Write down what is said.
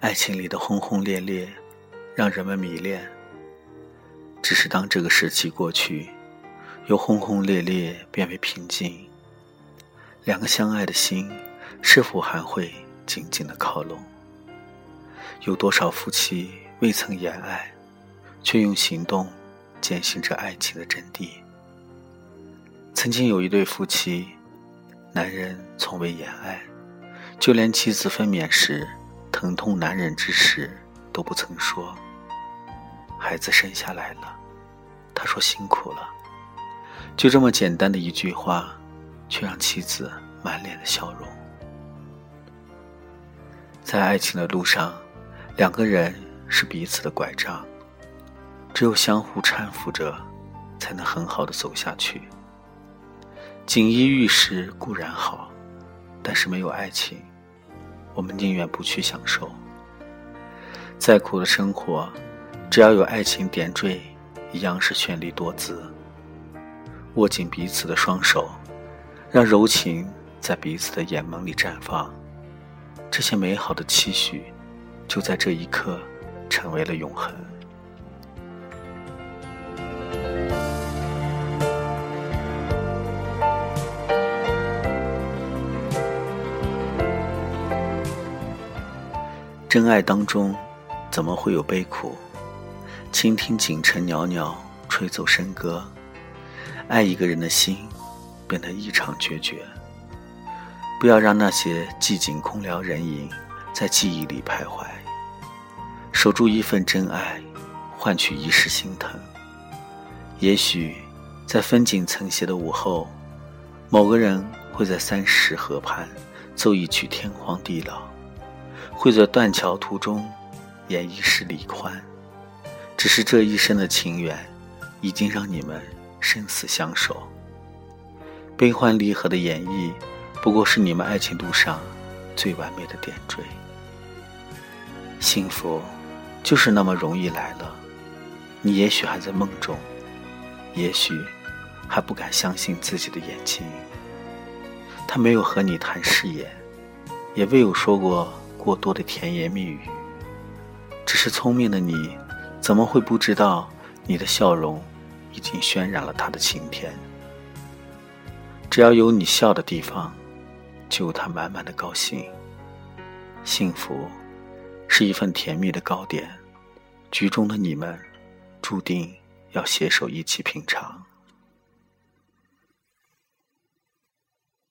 爱情里的轰轰烈烈，让人们迷恋。只是当这个时期过去，由轰轰烈烈变为平静，两个相爱的心，是否还会紧紧的靠拢？有多少夫妻未曾言爱，却用行动践行着爱情的真谛？曾经有一对夫妻，男人从未言爱，就连妻子分娩时。疼痛难忍之时，都不曾说。孩子生下来了，他说辛苦了。就这么简单的一句话，却让妻子满脸的笑容。在爱情的路上，两个人是彼此的拐杖，只有相互搀扶着，才能很好的走下去。锦衣玉食固然好，但是没有爱情。我们宁愿不去享受。再苦的生活，只要有爱情点缀，一样是绚丽多姿。握紧彼此的双手，让柔情在彼此的眼眸里绽放。这些美好的期许，就在这一刻，成为了永恒。真爱当中，怎么会有悲苦？倾听锦城袅袅吹奏笙歌，爱一个人的心变得异常决绝。不要让那些寂静空聊人影在记忆里徘徊。守住一份真爱，换取一世心疼。也许，在风景层斜的午后，某个人会在三十河畔奏一曲天荒地老。会在断桥途中演一世离欢，只是这一生的情缘，已经让你们生死相守。悲欢离合的演绎，不过是你们爱情路上最完美的点缀。幸福就是那么容易来了，你也许还在梦中，也许还不敢相信自己的眼睛。他没有和你谈誓言，也未有说过。过多的甜言蜜语，只是聪明的你，怎么会不知道你的笑容已经渲染了他的晴天？只要有你笑的地方，就有他满满的高兴。幸福是一份甜蜜的糕点，局中的你们注定要携手一起品尝。